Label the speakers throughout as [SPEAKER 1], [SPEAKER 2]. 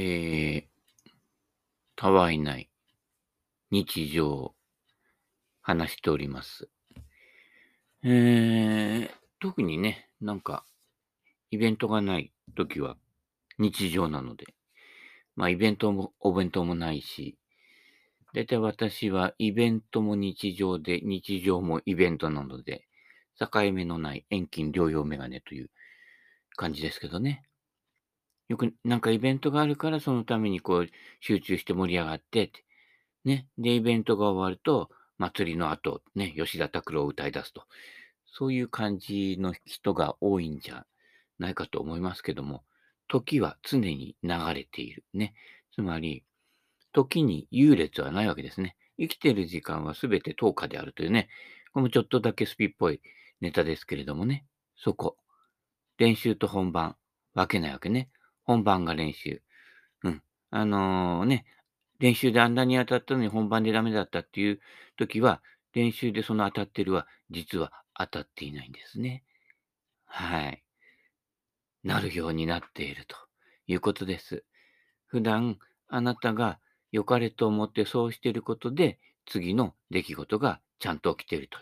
[SPEAKER 1] えー、たわいない日常を話しております。えー、特にね、なんか、イベントがない時は日常なので、まあイベントもお弁当もないし、だいたい私はイベントも日常で、日常もイベントなので、境目のない遠近療養メガネという感じですけどね。よくなんかイベントがあるからそのためにこう集中して盛り上がってって、ね。で、イベントが終わると、祭りの後、ね、吉田拓郎を歌い出すと。そういう感じの人が多いんじゃないかと思いますけども、時は常に流れている。ね。つまり、時に優劣はないわけですね。生きてる時間はすべて10日であるというね。これもちょっとだけスピっぽいネタですけれどもね。そこ。練習と本番。分けないわけね。本番が練習。うん。あのね、練習であんなに当たったのに本番でダメだったっていう時は、練習でその当たってるは、実は当たっていないんですね。はい。なるようになっているということです。普段、あなたが良かれと思ってそうしていることで、次の出来事がちゃんと起きていると。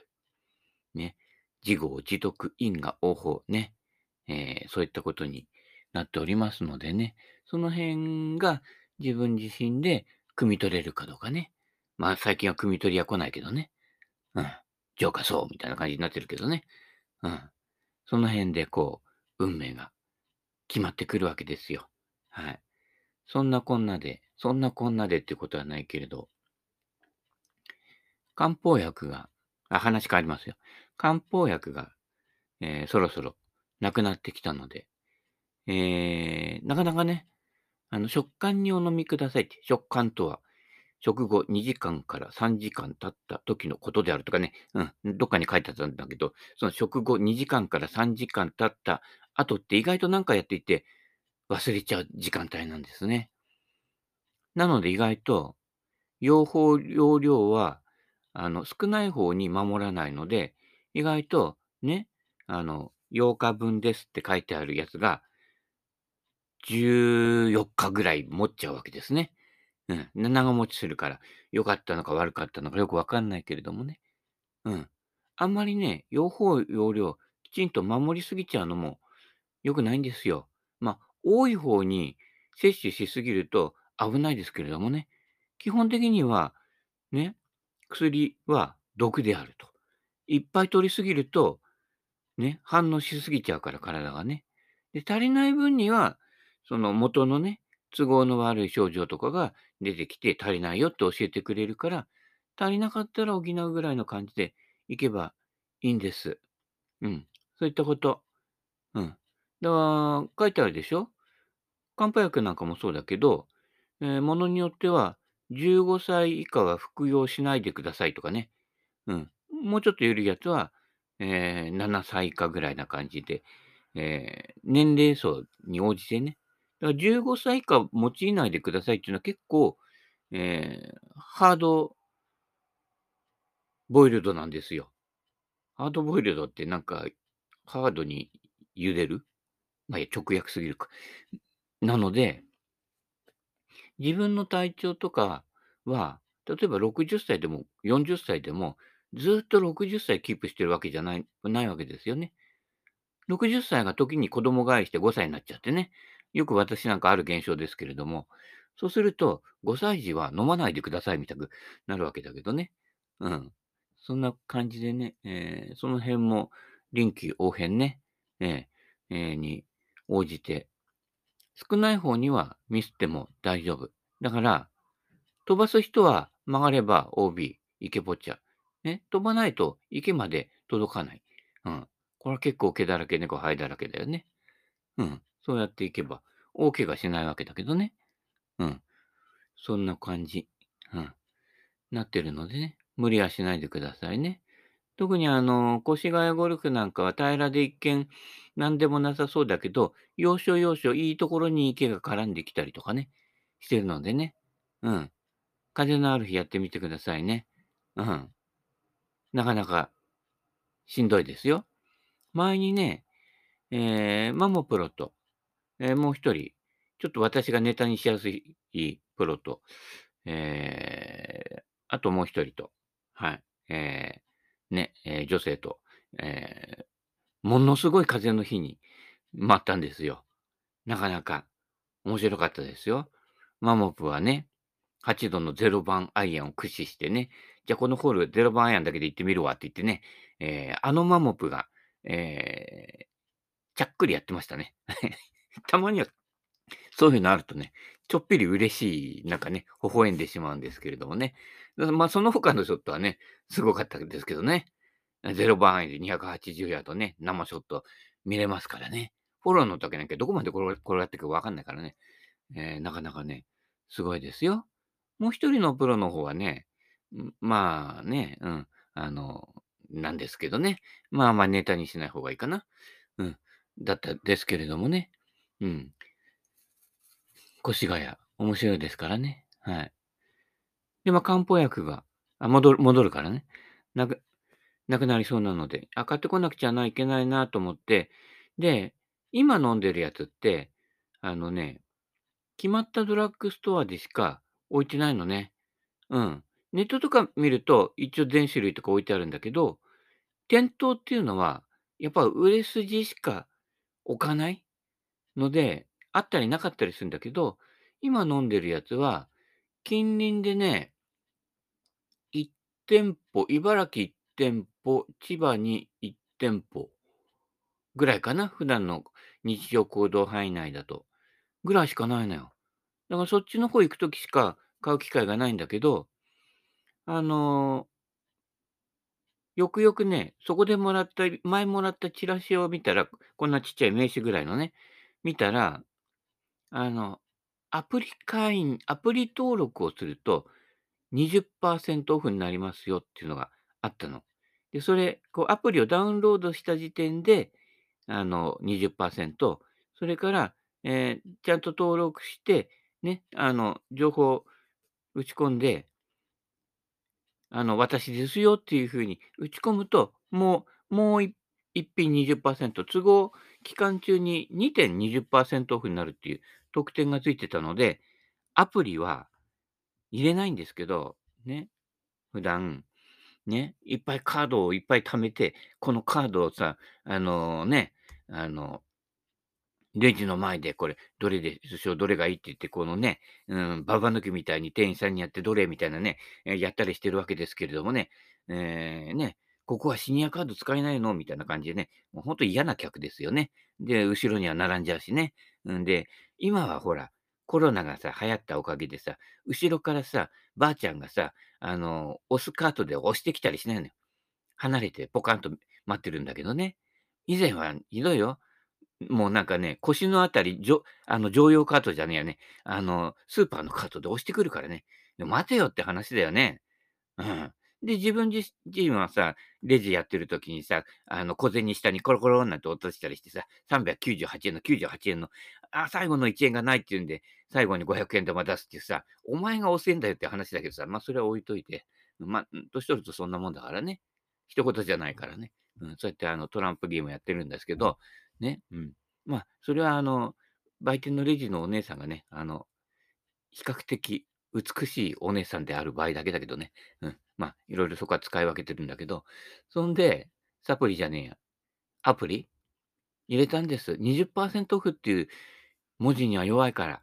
[SPEAKER 1] ね。自業自得因果応報ね。えーそういったことになっておりますのでね。その辺が自分自身で汲み取れるかどうかね。まあ最近は汲み取りは来ないけどね。うん。浄化そうみたいな感じになってるけどね。うん。その辺でこう、運命が決まってくるわけですよ。はい。そんなこんなで、そんなこんなでってことはないけれど、漢方薬が、あ、話変わりますよ。漢方薬が、えーそろそろなくなってきたので、えーなかなかね、あの、食感にお飲みくださいって、食感とは、食後2時間から3時間経った時のことであるとかね、うん、どっかに書いてあったんだけど、その食後2時間から3時間経った後って意外と何かやっていて忘れちゃう時間帯なんですね。なので意外と、用法、用量は、あの、少ない方に守らないので、意外と、ね、あの、8日分ですって書いてあるやつが、14日ぐらい持っちゃうわけですね。うん。長持ちするから、良かったのか悪かったのかよくわかんないけれどもね。うん。あんまりね、用法、用量、きちんと守りすぎちゃうのも良くないんですよ。まあ、多い方に摂取しすぎると危ないですけれどもね。基本的には、ね、薬は毒であると。いっぱい取りすぎると、ね、反応しすぎちゃうから体がね。で、足りない分には、その元のね、都合の悪い症状とかが出てきて足りないよって教えてくれるから、足りなかったら補うぐらいの感じでいけばいいんです。うん。そういったこと。うん。だから、書いてあるでしょ？漢方薬なんかもそうだけど、えーものによっては、15歳以下は服用しないでくださいとかね。うん。もうちょっと緩いやつは、えー7歳以下ぐらいな感じで、えー年齢層に応じてね。だから15歳以下用いないでくださいっていうのは結構、えーハードボイルドなんですよ。ハードボイルドってなんか、ハードに茹でる？まあ、いや直訳すぎるか。なので、自分の体調とかは、例えば60歳でも40歳でも、ずっと60歳キープしてるわけじゃない、ないわけですよね。60歳が時に子供返して5歳になっちゃってね。よく私なんかある現象ですけれども、そうすると、5歳児は飲まないでくださいみたくなるわけだけどね。うん。そんな感じでね、えーその辺も臨機応変ね、えーえーに応じて、少ない方にはミスっても大丈夫。だから、飛ばす人は曲がれば OB、池ぼっちゃ。ね、飛ばないと池まで届かない。うん。これは結構毛だらけ、猫灰だらけだよね。うん。そうやっていけば、大怪我しないわけだけどね。うん。そんな感じ。うん。なってるのでね。無理はしないでくださいね。特にあの、越谷ゴルフなんかは平らで一見何でもなさそうだけど、要所要所いいところに池が絡んできたりとかね、してるのでね。うん。風のある日やってみてくださいね。うん。なかなかしんどいですよ。前にね、えー、マモプロと、えーもう一人ちょっと私がネタにしやすいプロと、えー、あともう一人と、はい、えー、ね、えー、女性と、えー、ものすごい風の日に待ったんですよ。なかなか面白かったですよ。マモプはね、8度の0番アイアンを駆使してね、じゃあこのホール0番アイアンだけで行ってみるわって言ってね、えー、あのマモプが、えー、ちゃっくりやってましたね。たまにはそういうのあるとね、ちょっぴり嬉しい、なんかね、微笑んでしまうんですけれどもね。まあ、その他のショットはね、すごかったですけどね。0番アイで280ヤードね、生ショット見れますからね。フォローの時なんかどこまで転がっていくかわかんないからね。えー、なかなかね、すごいですよ。もう一人のプロの方はね、まあね、うん、あの、なんですけどね。まあまあネタにしない方がいいかな。うん。だったですけれどもね。うん。越谷、面白いですからね。はい。で、まあ、漢方薬が、あ、戻る、戻るからね。なく、なくなりそうなので、あ、買ってこなくちゃないけないなと思って、で、今飲んでるやつって、あのね、決まったドラッグストアでしか置いてないのね。うん。ネットとか見ると、一応全種類とか置いてあるんだけど、店頭っていうのは、やっぱ売れ筋しか置かないので、あったりなかったりするんだけど、今飲んでるやつは、近隣でね、1店舗、茨城1店舗、千葉に1店舗ぐらいかな。普段の日常行動範囲内だと。ぐらいしかないのよ。だからそっちの方行くときしか買う機会がないんだけど、あのー、よくよくね、そこでもらった、前もらったチラシを見たら、こんなちっちゃい名刺ぐらいのね、見たら、あの、アプリ会員、アプリ登録をすると20%オフになりますよっていうのがあったの。で、それ、こうアプリをダウンロードした時点で、あの、20%、それから、えー、ちゃんと登録して、ね、あの、情報打ち込んで、あの、私ですよっていうふうに打ち込むと、もう、もう一1品20%、都合期間中に2.20%オフになるっていう特典がついてたので、アプリは入れないんですけど、ね、普段、ね、いっぱいカードをいっぱい貯めて、このカードをさ、あのね、あの、レジの前でこれ、どれでしょ、どれがいいって言って、このね、うん、ババ抜きみたいに店員さんにやってどれみたいなね、やったりしてるわけですけれどもね、えー、ね、ここはシニアカード使えないの？みたいな感じでね、もうほんと嫌な客ですよね。で、後ろには並んじゃうしね。んで、今はほら、コロナがさ、流行ったおかげでさ、後ろからさ、ばあちゃんがさ、あの、押すカートで押してきたりしないのよ。離れてポカンと待ってるんだけどね。以前はひどいよ。もうなんかね、腰のあたり、じょあの乗用カートじゃねえやね。あの、スーパーのカートで押してくるからね。待てよって話だよね。うん。で、自分自身はさ、レジやってる時にさ、あの、小銭下にコロコロなんて落としたりしてさ、398円の98円の、あ、最後の1円がないっていうんで、最後に500円玉出すってさ、お前が押せんだよって話だけどさ、まあ、それは置いといて、まあ、年取るとそんなもんだからね。一言じゃないからね。うん、そうやってあのトランプゲームやってるんですけど、ね、うん。まあ、それはあの、売店のレジのお姉さんがね、あの、比較的美しいお姉さんである場合だけだけどね。うん。まあ、いろいろそこは使い分けてるんだけど、そんで、サプリじゃねえや。アプリ？入れたんです。20%オフっていう文字には弱いから。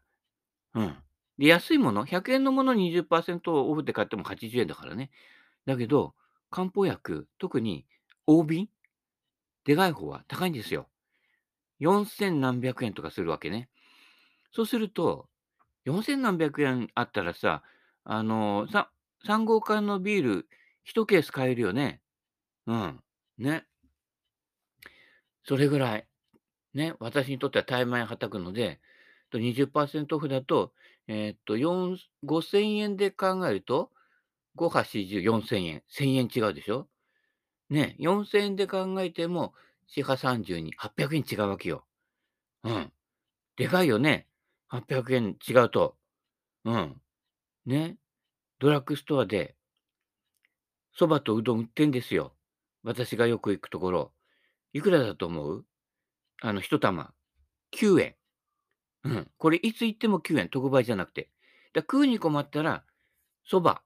[SPEAKER 1] うん。で、安いもの、100円のもの20%オフで買っても80円だからね。だけど、漢方薬、特に大瓶、でかい方は高いんですよ。4000何百円とかするわけね。そうすると、4000何百円あったらさ、あの、さ3号館のビール1ケース買えるよね。うん。ね。それぐらい。ね。私にとっては怠慢はたくので、20%オフだと、えー、っと、4、5000円で考えると、5波40、4000円。1000円違うでしょ？ね。4000円で考えても、4波30に800円違うわけよ。うん。でかいよね。800円違うと。うん。ね。ドラッグストアで、蕎麦とうどん売ってんですよ。私がよく行くところ。いくらだと思う？あの、一玉。9円。うん。これいつ行っても9円、特売じゃなくて。だ食うに困ったら、そば、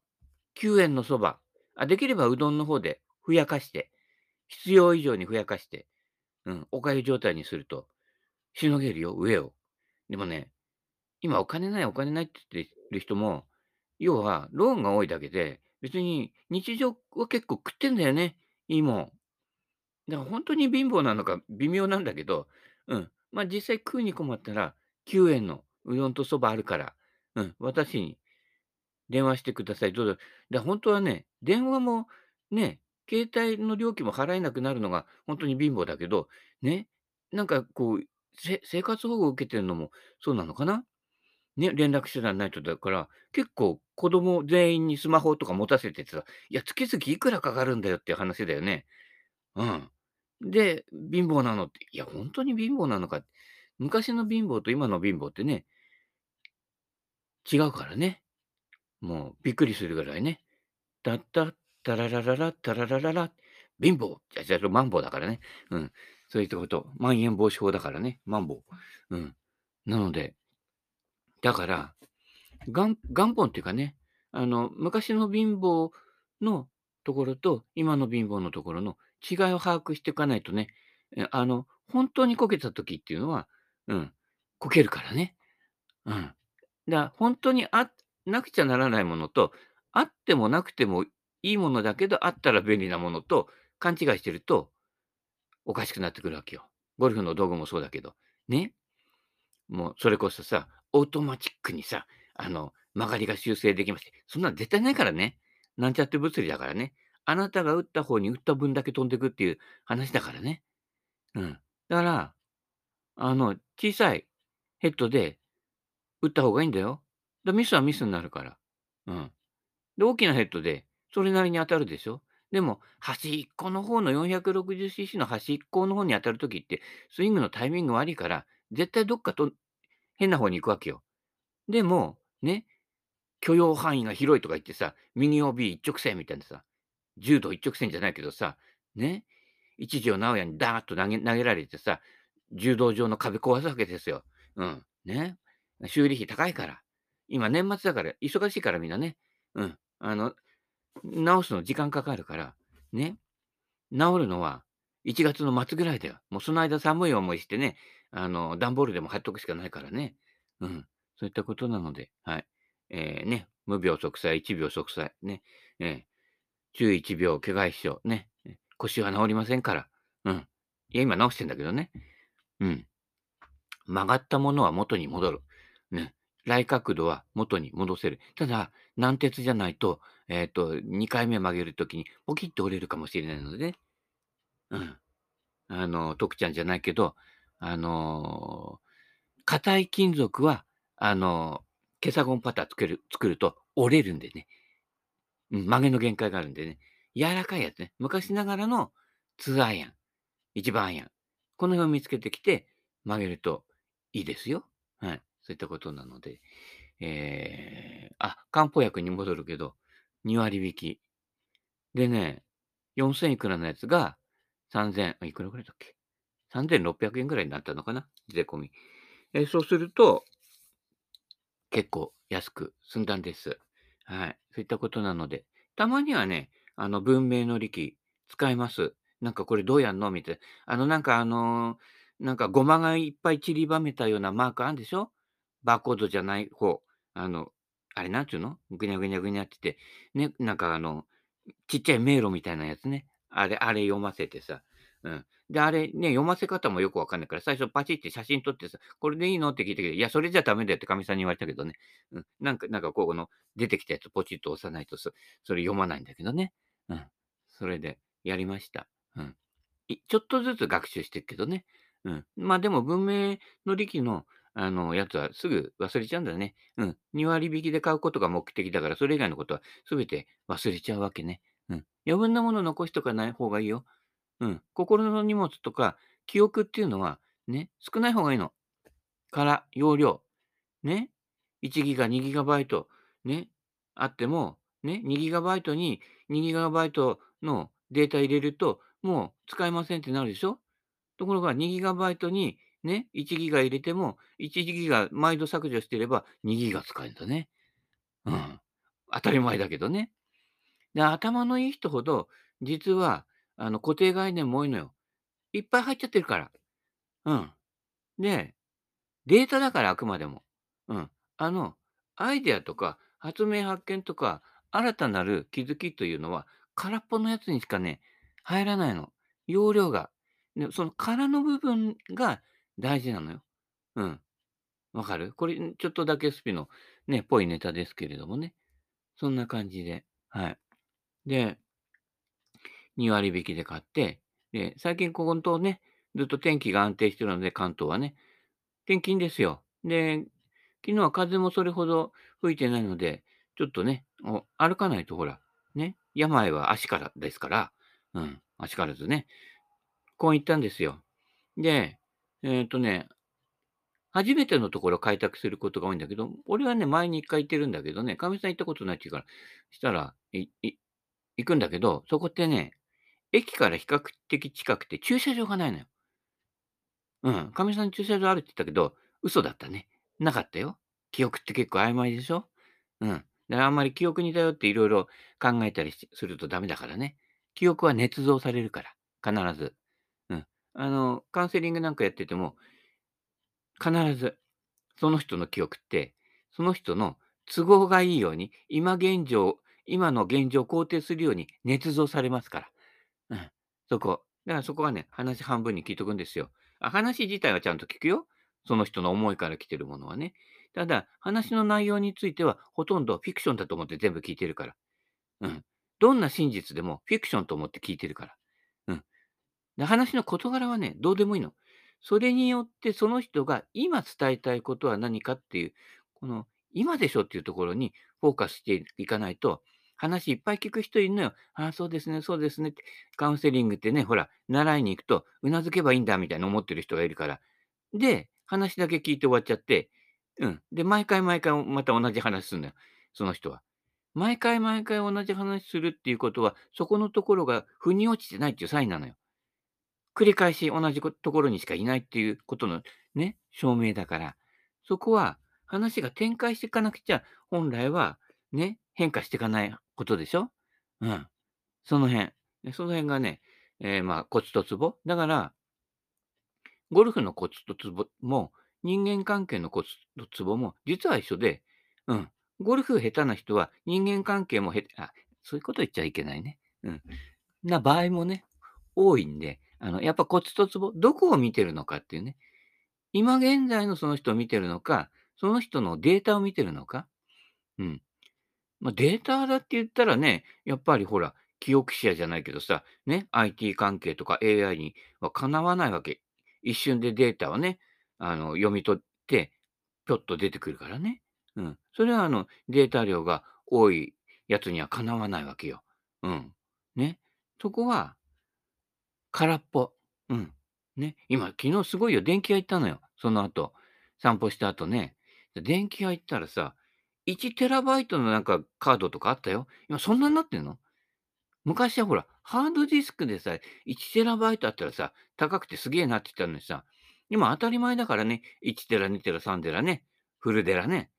[SPEAKER 1] 9円のそば、あ、できればうどんの方でふやかして、必要以上にふやかして、うん、おかゆ状態にすると、しのげるよ、上を。でもね、今お金ないお金ないって言ってる人も、要はローンが多いだけで、別に日常は結構食ってんだよね、いいもん。だから本当に貧乏なのか微妙なんだけど、うん。まあ、実際食うに困ったら、9円のうどんとそばあるから、うん、私に電話してください。どうぞ。で、本当はね、電話もね、携帯の料金も払えなくなるのが本当に貧乏だけど、ね、なんかこう、生活保護を受けてるのもそうなのかな？ね、連絡手段ないとだから、結構子供全員にスマホとか持たせてさ、いや、月々いくらかかるんだよっていう話だよね。うん。で、貧乏なのって、いや、本当に貧乏なのか。昔の貧乏と今の貧乏ってね、違うからね。もうびっくりするぐらいね。たったたらららら、たらららら、貧乏。じゃじゃ、マンボだからね。うん。そういったこと。まん延防止法だからね。マンボウ。うん。なので、だから、元本っていうかね、あの、昔の貧乏のところと、今の貧乏のところの違いを把握していかないとね、あの、本当にこけた時っていうのは、うん、こけるからね。うん。だ、本当にあなくちゃならないものと、あってもなくてもいいものだけど、あったら便利なものと勘違いしてると、おかしくなってくるわけよ。ゴルフの道具もそうだけど。ね。もうそれこそさ、オートマチックにさ、あの、曲がりが修正できまして、そんなの絶対ないからね。なんちゃって物理だからね。あなたが打った方に打った分だけ飛んでくっていう話だからね。うん。だから、あの、小さいヘッドで打った方がいいんだよ。だミスはミスになるから。うん。で、大きなヘッドでそれなりに当たるでしょ。でも、端っこの方の 460cc の端っこの方に当たるときって、スイングのタイミング悪いから、絶対どっかと変な方に行くわけよ。でも、ね、許容範囲が広いとか言ってさ、右 OB 一直線みたいなさ、柔道一直線じゃないけどさ、ね、一条直哉にダーッと投げ投げられてさ、柔道場の壁壊すわけですよ。うん。ね。修理費高いから。今年末だから、忙しいからみんなね。うん。あの、直すの時間かかるから、ね。治るのは1月の末ぐらいだよ。もうその間寒い思いしてね、あの、段ボールでも貼っとくしかないからね。うん。そういったことなので、はい。えー、ね、無病息災、一病息災、ね。えー、中一病、怪我一生、ね。腰は治りませんから。うん。いや、今治してんだけどね。うん。曲がったものは元に戻る。ね。来角度は元に戻せる。ただ、軟鉄じゃないと、えっ、ー、と、2回目曲げるときにポキッと折れるかもしれないので、うん。あの、徳ちゃんじゃないけど、あの、硬い金属は、あの、ケサゴンパター作る、作ると折れるんでね。うん、曲げの限界があるんでね。柔らかいやつね。昔ながらのツアーヤン。一番アイアン。この辺を見つけてきて曲げるといいですよ。はい。そういったことなので、えー、あ、漢方薬に戻るけど、2割引き。でね、4000いくらのやつが3000、いくらぐらいだっけ？?3600 円ぐらいになったのかな？税込み。えー、そうすると、結構安く済んだんです。はい。そういったことなので、たまにはね、あの、文明の利器使います。なんかこれどうやんの？みたいな。あの、なんかあのー、なんかごまがいっぱい散りばめたようなマークあるんでしょ？バーコードじゃない方、あの、あれなんていうの？ぐにゃぐにゃぐにゃってて、ね、なんかあの、ちっちゃい迷路みたいなやつね。あれ、あれ読ませてさ。うん。で、あれね、読ませ方もよくわかんないから、最初パチって写真撮ってさ、これでいいの？って聞いたけど、いや、それじゃダメだよってかみさんに言われたけどね。うん。なんか、なんかこうこの出てきたやつポチッと押さないとそ、それ読まないんだけどね。うん。それでやりました。うん。ちょっとずつ学習してるけどね。うん。まあでも文明の力のあの、やつはすぐ忘れちゃうんだよね。うん。2割引きで買うことが目的だから、それ以外のことは全て忘れちゃうわけね。うん。余分なもの残しとかない方がいいよ。うん。心の荷物とか、記憶っていうのは、ね、少ない方がいいの。から、容量。ね。1ギガ、2ギガバイト、ね、あっても、ね、2ギガバイトに2ギガバイトのデータ入れると、もう使えませんってなるでしょところが2ギガバイトにね、1ギガ入れても、1ギガ毎度削除してれば2ギガ使えるんだね。うん。当たり前だけどね。で、頭のいい人ほど、実は、あの、固定概念も多いのよ。いっぱい入っちゃってるから。うん。で、データだからあくまでも。うん。あの、アイデアとか発明発見とか、新たなる気づきというのは、空っぽのやつにしかね、入らないの。容量が。で、その空の部分が大事なのよ。うん。わかる？これ、ちょっとだけスピのね、ぽいネタですけれどもね。そんな感じで。はい。で、2割引きで買って、で、最近ここのね、ずっと天気が安定してるので、関東はね、天気いいんですよ。で、昨日は風もそれほど吹いてないので、ちょっとね、歩かないとほら、ね、病は足からですから、うん、足からずね、こう行ったんですよ。で、えっ、とね、初めてのところ開拓することが多いんだけど、俺はね、前に一回行ってるんだけどね、かみさん行ったことないって言うから、したら、行くんだけど、そこってね、駅から比較的近くて駐車場がないのよ。うん。かみさん駐車場あるって言ったけど、嘘だったね。なかったよ。記憶って結構曖昧でしょ？うん。で、あんまり記憶に頼っていろいろ考えたりするとダメだからね。記憶は捏造されるから、必ず。うん。あの、カウンセリングなんかやってても、必ず、その人の記憶って、その人の都合がいいように、今現状、今の現状を肯定するように捏造されますから。そこ。だからそこはね、話半分に聞いとくんですよ。あ話自体はちゃんと聞くよ。その人の思いから来てるものはね。ただ、話の内容については、ほとんどフィクションだと思って全部聞いてるから。うん。どんな真実でもフィクションと思って聞いてるから。うん。で話の事柄はね、どうでもいいの。それによってその人が今伝えたいことは何かっていう、この今でしょっていうところにフォーカスしていかないと、話いっぱい聞く人いるのよ。ああ、そうですね、そうですねって。カウンセリングってね、ほら、習いに行くと、うなずけばいいんだみたいな思ってる人がいるから。で、話だけ聞いて終わっちゃって、うん。で、毎回毎回また同じ話するんだよ。その人は。毎回毎回同じ話するっていうことは、そこのところが腑に落ちてないっていうサインなのよ。繰り返し同じところにしかいないっていうことのね、証明だから、そこは話が展開していかなくちゃ、本来はね、変化していかないことでしょ？うん。その辺。その辺がね、えー、まあ、コツとツボ。だから、ゴルフのコツとツボも、人間関係のコツとツボも、実は一緒で、うん。ゴルフ下手な人は人間関係もへあ、そういうこと言っちゃいけないね。うん。な場合もね、多いんで、あの、やっぱコツとツボ、どこを見てるのかっていうね。今現在のその人を見てるのか、その人のデータを見てるのか。うん。まあ、データだって言ったらね、やっぱりほら、記憶者じゃないけどさ、ね、IT 関係とか AI にはかなわないわけ。一瞬でデータをね、あの、読み取って、ぴょっと出てくるからね。うん。それはあの、データ量が多いやつにはかなわないわけよ。うん。ね。そこは、空っぽ。うん。ね。今、昨日すごいよ。電気屋行ったのよ。その後。散歩した後ね。電気屋行ったらさ、1テラバイトのなんかカードとかあったよ。今そんなになってんの？昔はほら、ハードディスクでさ、1テラバイトあったらさ、高くてすげえなって言ったのにさ、今当たり前だからね、1テラ、2テラ、3テラね、フルデラね、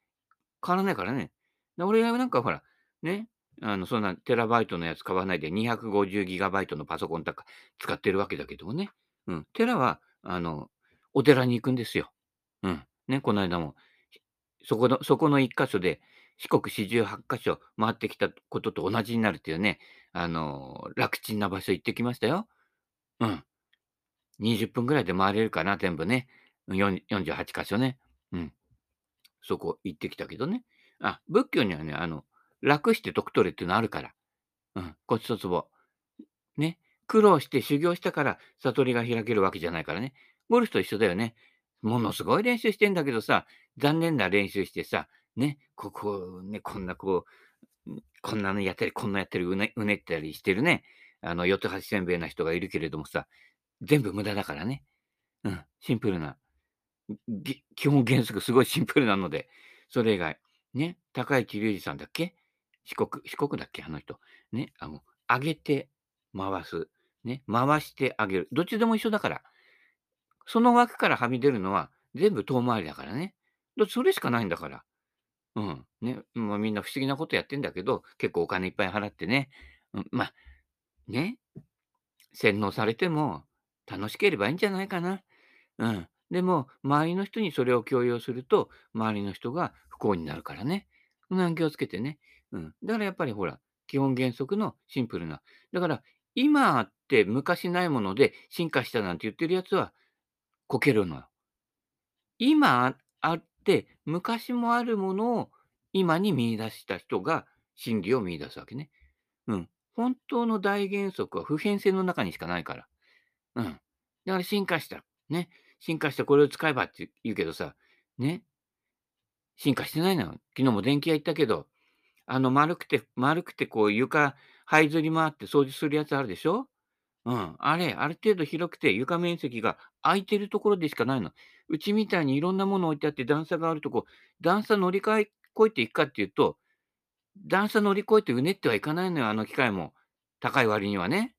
[SPEAKER 1] 変わらないからね。俺はなんかほら、ね、あの、そんなテラバイトのやつ買わないで250ギガバイトのパソコンとか使ってるわけだけどもね。うん。テラは、あの、お寺に行くんですよ。うん。ね、この間も、そこの、そこの一箇所で、四国四十八箇所回ってきたことと同じになるっていうね、あの、楽ちんな場所行ってきましたよ。うん。20分ぐらいで回れるかな、全部ね。48箇所ね。うん。そこ行ってきたけどね。あ、仏教にはね、あの、楽して得取れっていうのあるから。うん、コツとツボ。ね。苦労して修行したから悟りが開けるわけじゃないからね。ゴルフと一緒だよね。ものすごい練習してんだけどさ、残念な練習してさ、ね、ここ、ね、こんなこう、こんなのやったり、こんなやったり、うねうねったりしてるね、あの、四つ橋せんべいな人がいるけれどもさ、全部無駄だからね。うん、シンプルな。基本原則すごいシンプルなので、それ以外。ね、高市隆二さんだっけ？四国、四国だっけ？あの人。ね、あの、上げて回す。ね、回してあげる。どっちでも一緒だから。その枠からはみ出るのは全部遠回りだからね。それしかないんだから。うん。ね。まあ、みんな不思議なことやってんだけど、結構お金いっぱい払ってね。うん、まあ、ね。洗脳されても楽しければいいんじゃないかな。うん。でも、周りの人にそれを強要すると、周りの人が不幸になるからね。この辺気をつけてね。うん。だからやっぱりほら、基本原則のシンプルな。だから、今あって昔ないもので進化したなんて言ってるやつはこけるのよ。今あって昔もあるものを今に見出した人が真理を見出すわけね。うん。本当の大原則は普遍性の中にしかないから。うん。だから進化した。ね。進化してこれを使えばって言うけどさ、ね。進化してないのよ。昨日も電気屋行ったけど、あの丸くて、丸くてこう床、這いずり回って掃除するやつあるでしょ？うん。あれ、ある程度広くて床面積が空いてるところでしかないの。うちみたいにいろんなもの置いてあって段差があるとこ、段差乗り換え越えていくかっていうと、段差乗り越えてうねってはいかないのよ、あの機械も。高い割にはね。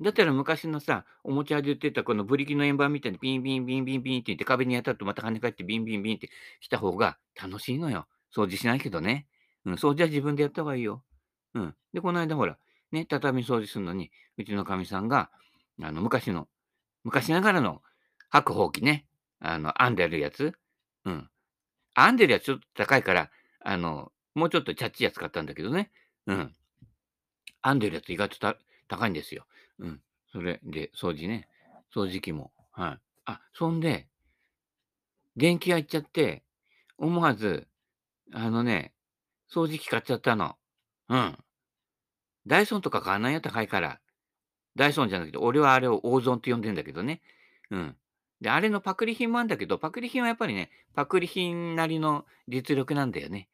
[SPEAKER 1] だったら昔のさ、おもちゃで売ってたこのブリキの円盤みたいにビンビンビンビンビンって言って壁に当たるとまた跳ね返ってビンビンビンって来た方が楽しいのよ。掃除しないけどね。うん、掃除は自分でやった方がいいよ。うん。で、この間ほら、ね、畳掃除するのに、うちのかみさんが、あの、昔の、昔ながらの白ほうきね、あの、編んでるやつ。うん。編んでるやつちょっと高いから、あの、もうちょっとチャッチやつ買ったんだけどね。うん。編んでるやつ意外と高いんですよ。うん。それで、掃除ね。掃除機も。はい。あ、そんで、電気屋行っちゃって、思わず、あのね、掃除機買っちゃったの。うん。ダイソンとか買わないよ、高いから。ダイソンじゃなくて、俺はあれを大損って呼んでんだけどね。うん。で、あれのパクリ品もあるんだけど、パクリ品はやっぱりね、パクリ品なりの実力なんだよね。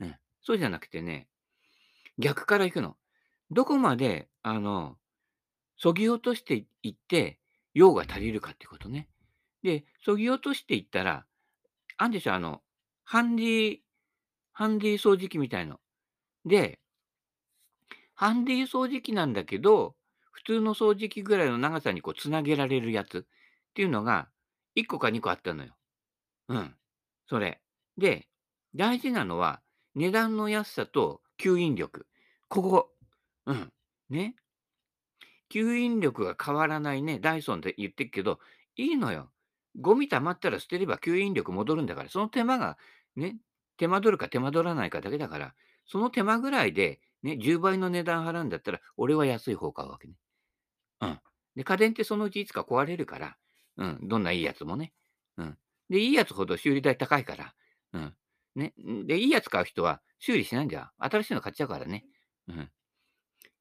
[SPEAKER 1] うん。そうじゃなくてね、逆から行くの。どこまで、あの、そぎ落としていって、用が足りるかってことね。で、そぎ落としていったら、あんでしょ、あの、ハンディ、ハンディ掃除機みたいの。で、ハンディ掃除機なんだけど、普通の掃除機ぐらいの長さにこうつなげられるやつっていうのが、1個か2個あったのよ。うん。それ。で、大事なのは、値段の安さと吸引力。ここ。うん。ね。吸引力が変わらないね、ダイソンって言ってるけど、いいのよ。ゴミ溜まったら捨てれば吸引力戻るんだから、その手間がね、手間取るか手間取らないかだけだから、その手間ぐらいで、ね、10倍の値段払うんだったら、俺は安い方買うわけね。うん。で、家電ってそのうちいつか壊れるから、うん、どんないいやつもね。うん。で、いいやつほど修理代高いから、うん。ね。で、いいやつ買う人は修理しないんだよ。新しいの買っちゃうからね。うん。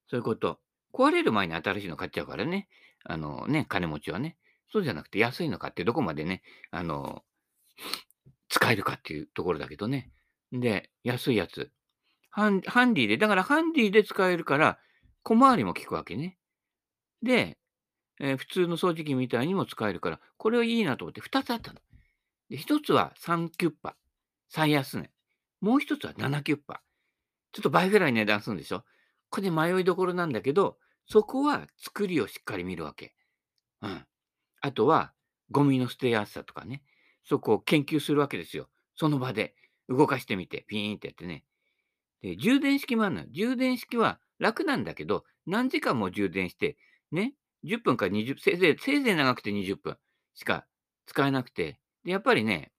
[SPEAKER 1] そういうこと。壊れる前に新しいの買っちゃうからね。あのね、金持ちはね。そうじゃなくて安いの買ってどこまでね、あの、使えるかっていうところだけどね。で、安いやつ。ハンハンディで、だからハンディで使えるから、小回りも効くわけね。で、えー普通の掃除機みたいにも使えるから、これはいいなと思って2つあったの。で、1つは3キュッパ。最安値。もう1つは7キュッパ。ちょっと倍ぐらい値段するんでしょこれ迷いどころなんだけど、そこは作りをしっかり見るわけ。うん。あとは、ゴミの捨てやすさとかね。そこを研究するわけですよ。その場で。動かしてみて、ピーンってやってね。で、充電式もあるのよ。充電式は楽なんだけど、何時間も充電して、ね、10分か20、せいぜい、せいぜい長くて20分しか使えなくて、で、やっぱりね、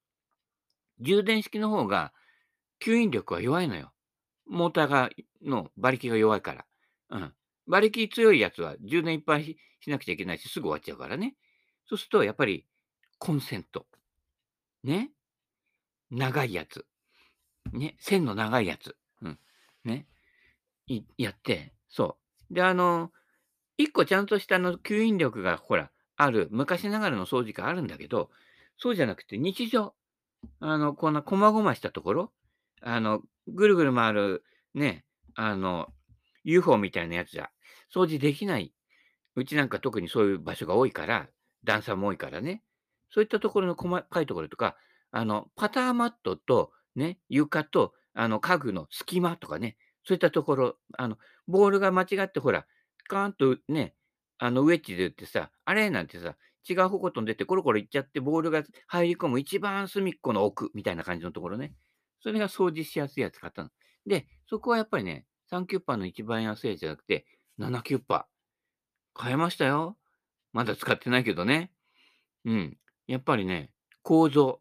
[SPEAKER 1] 充電式の方が吸引力は弱いのよ。モーターが、の馬力が弱いから。うん。馬力強いやつは充電いっぱいししなくちゃいけないし、すぐ終わっちゃうからね。そうすると、やっぱり、コンセント。ね。長いやつ。ね。線の長いやつ。ね。やって、そう。で、あの、一個ちゃんとしたの吸引力がほら、ある、昔ながらの掃除機あるんだけど、そうじゃなくて日常、あの、こんな細々したところ、あの、ぐるぐる回る、ね、あの、UFO みたいなやつじゃ、掃除できない。うちなんか特にそういう場所が多いから、段差も多いからね。そういったところの細かいところとか、あの、パターマットと、ね、床と、あの、家具の隙間とかね、そういったところ、あの、ボールが間違ってほら、カーンとね、あの、ウェッジで打ってさ、あれ？なんてさ、違う方向飛んでってコロコロ行っちゃってボールが入り込む一番隅っこの奥みたいな感じのところね。それが掃除しやすいやつ買ったの。で、そこはやっぱりね、3キュッパーの一番安いやつじゃなくて、7キュッパー。買えましたよ。まだ使ってないけどね。うん。やっぱりね、構造。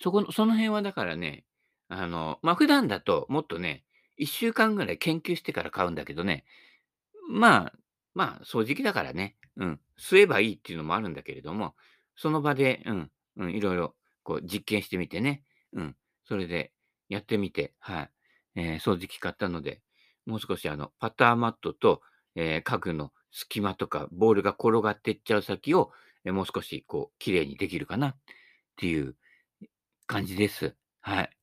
[SPEAKER 1] そこの、その辺はだからね、あの、まあ、普段だともっとね、1週間ぐらい研究してから買うんだけどね、まあ、まあ、掃除機だからね、うん、吸えばいいっていうのもあるんだけれども、その場で、うん、うん、いろいろ、こう、実験してみてね、うん、それでやってみて、はい、えー掃除機買ったので、もう少しあの、パターマットと、えー家具の隙間とか、ボールが転がっていっちゃう先を、えーもう少し、こう、綺麗にできるかなっていう感じです。はい。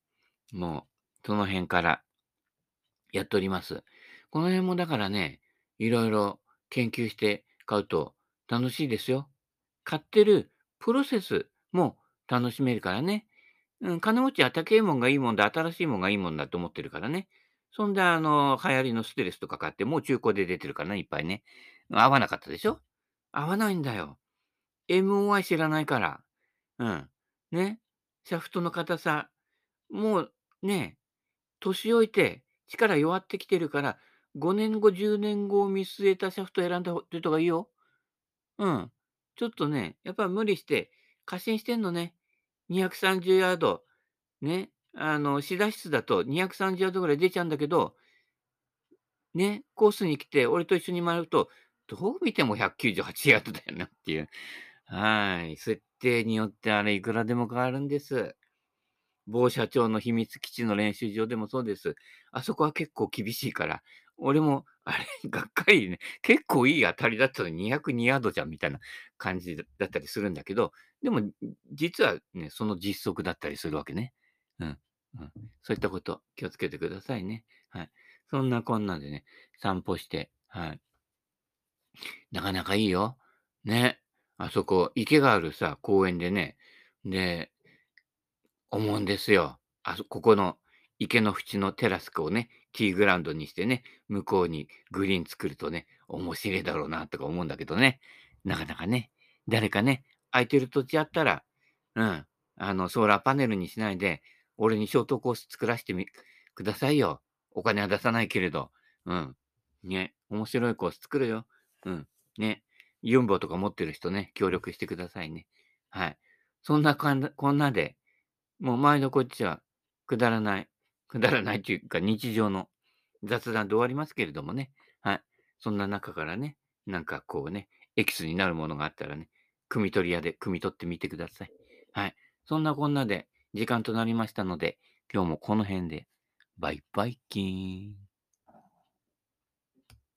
[SPEAKER 1] もう、その辺からやっております。この辺もだからね、いろいろ研究して買うと楽しいですよ。買ってるプロセスも楽しめるからね。うん、金持ちは高いもんがいいもんだ、新しいもんがいいもんだと思ってるからね。そんで、あの、流行りのステレスとか買って、もう中古で出てるからね、いっぱいね。合わなかったでしょ？合わないんだよ。MOI 知らないから。うん。ね？シャフトの硬さ。もうね、年老いて力弱ってきてるから、5年後、10年後を見据えたシャフト選んだ人がいいよ。うん。ちょっとね、やっぱ無理して、過信してんのね。230ヤード。ね。あの、試打室だと230ヤードぐらい出ちゃうんだけど、ね、コースに来て、俺と一緒に回ると、どう見ても198ヤードだよなっていう。はい。設定によってあれいくらでも変わるんです。某社長の秘密基地の練習場でもそうです。あそこは結構厳しいから、俺も、あれ、がっかりね、結構いい当たりだったのに202ヤードじゃんみたいな感じだったりするんだけど、でも、実はね、その実測だったりするわけね。うん。うん、そういったこと気をつけてくださいね。はい。そんなこんなんでね、散歩して、はい。なかなかいいよ。ね。あそこ、池があるさ、公園でね、で、思うんですよ。あそここの池の縁のテラスをね、ティーグラウンドにしてね、向こうにグリーン作るとね、面白いだろうなとか思うんだけどね。なかなかね、誰かね、空いてる土地あったら、うん、あの、ソーラーパネルにしないで、俺にショートコース作らせてみくださいよ。お金は出さないけれど。うん。ね、面白いコース作るよ。うん。ね、ユンボとか持ってる人ね、協力してくださいね。はい。そんなこんなで、もう前のこっちはくだらない、くだらないというか日常の雑談で終わりますけれどもね。はい。そんな中からね、なんかこうね、エキスになるものがあったらね、汲み取り屋で汲み取ってみてください。はい。そんなこんなで時間となりましたので、今日もこの辺で、バイバイキーン。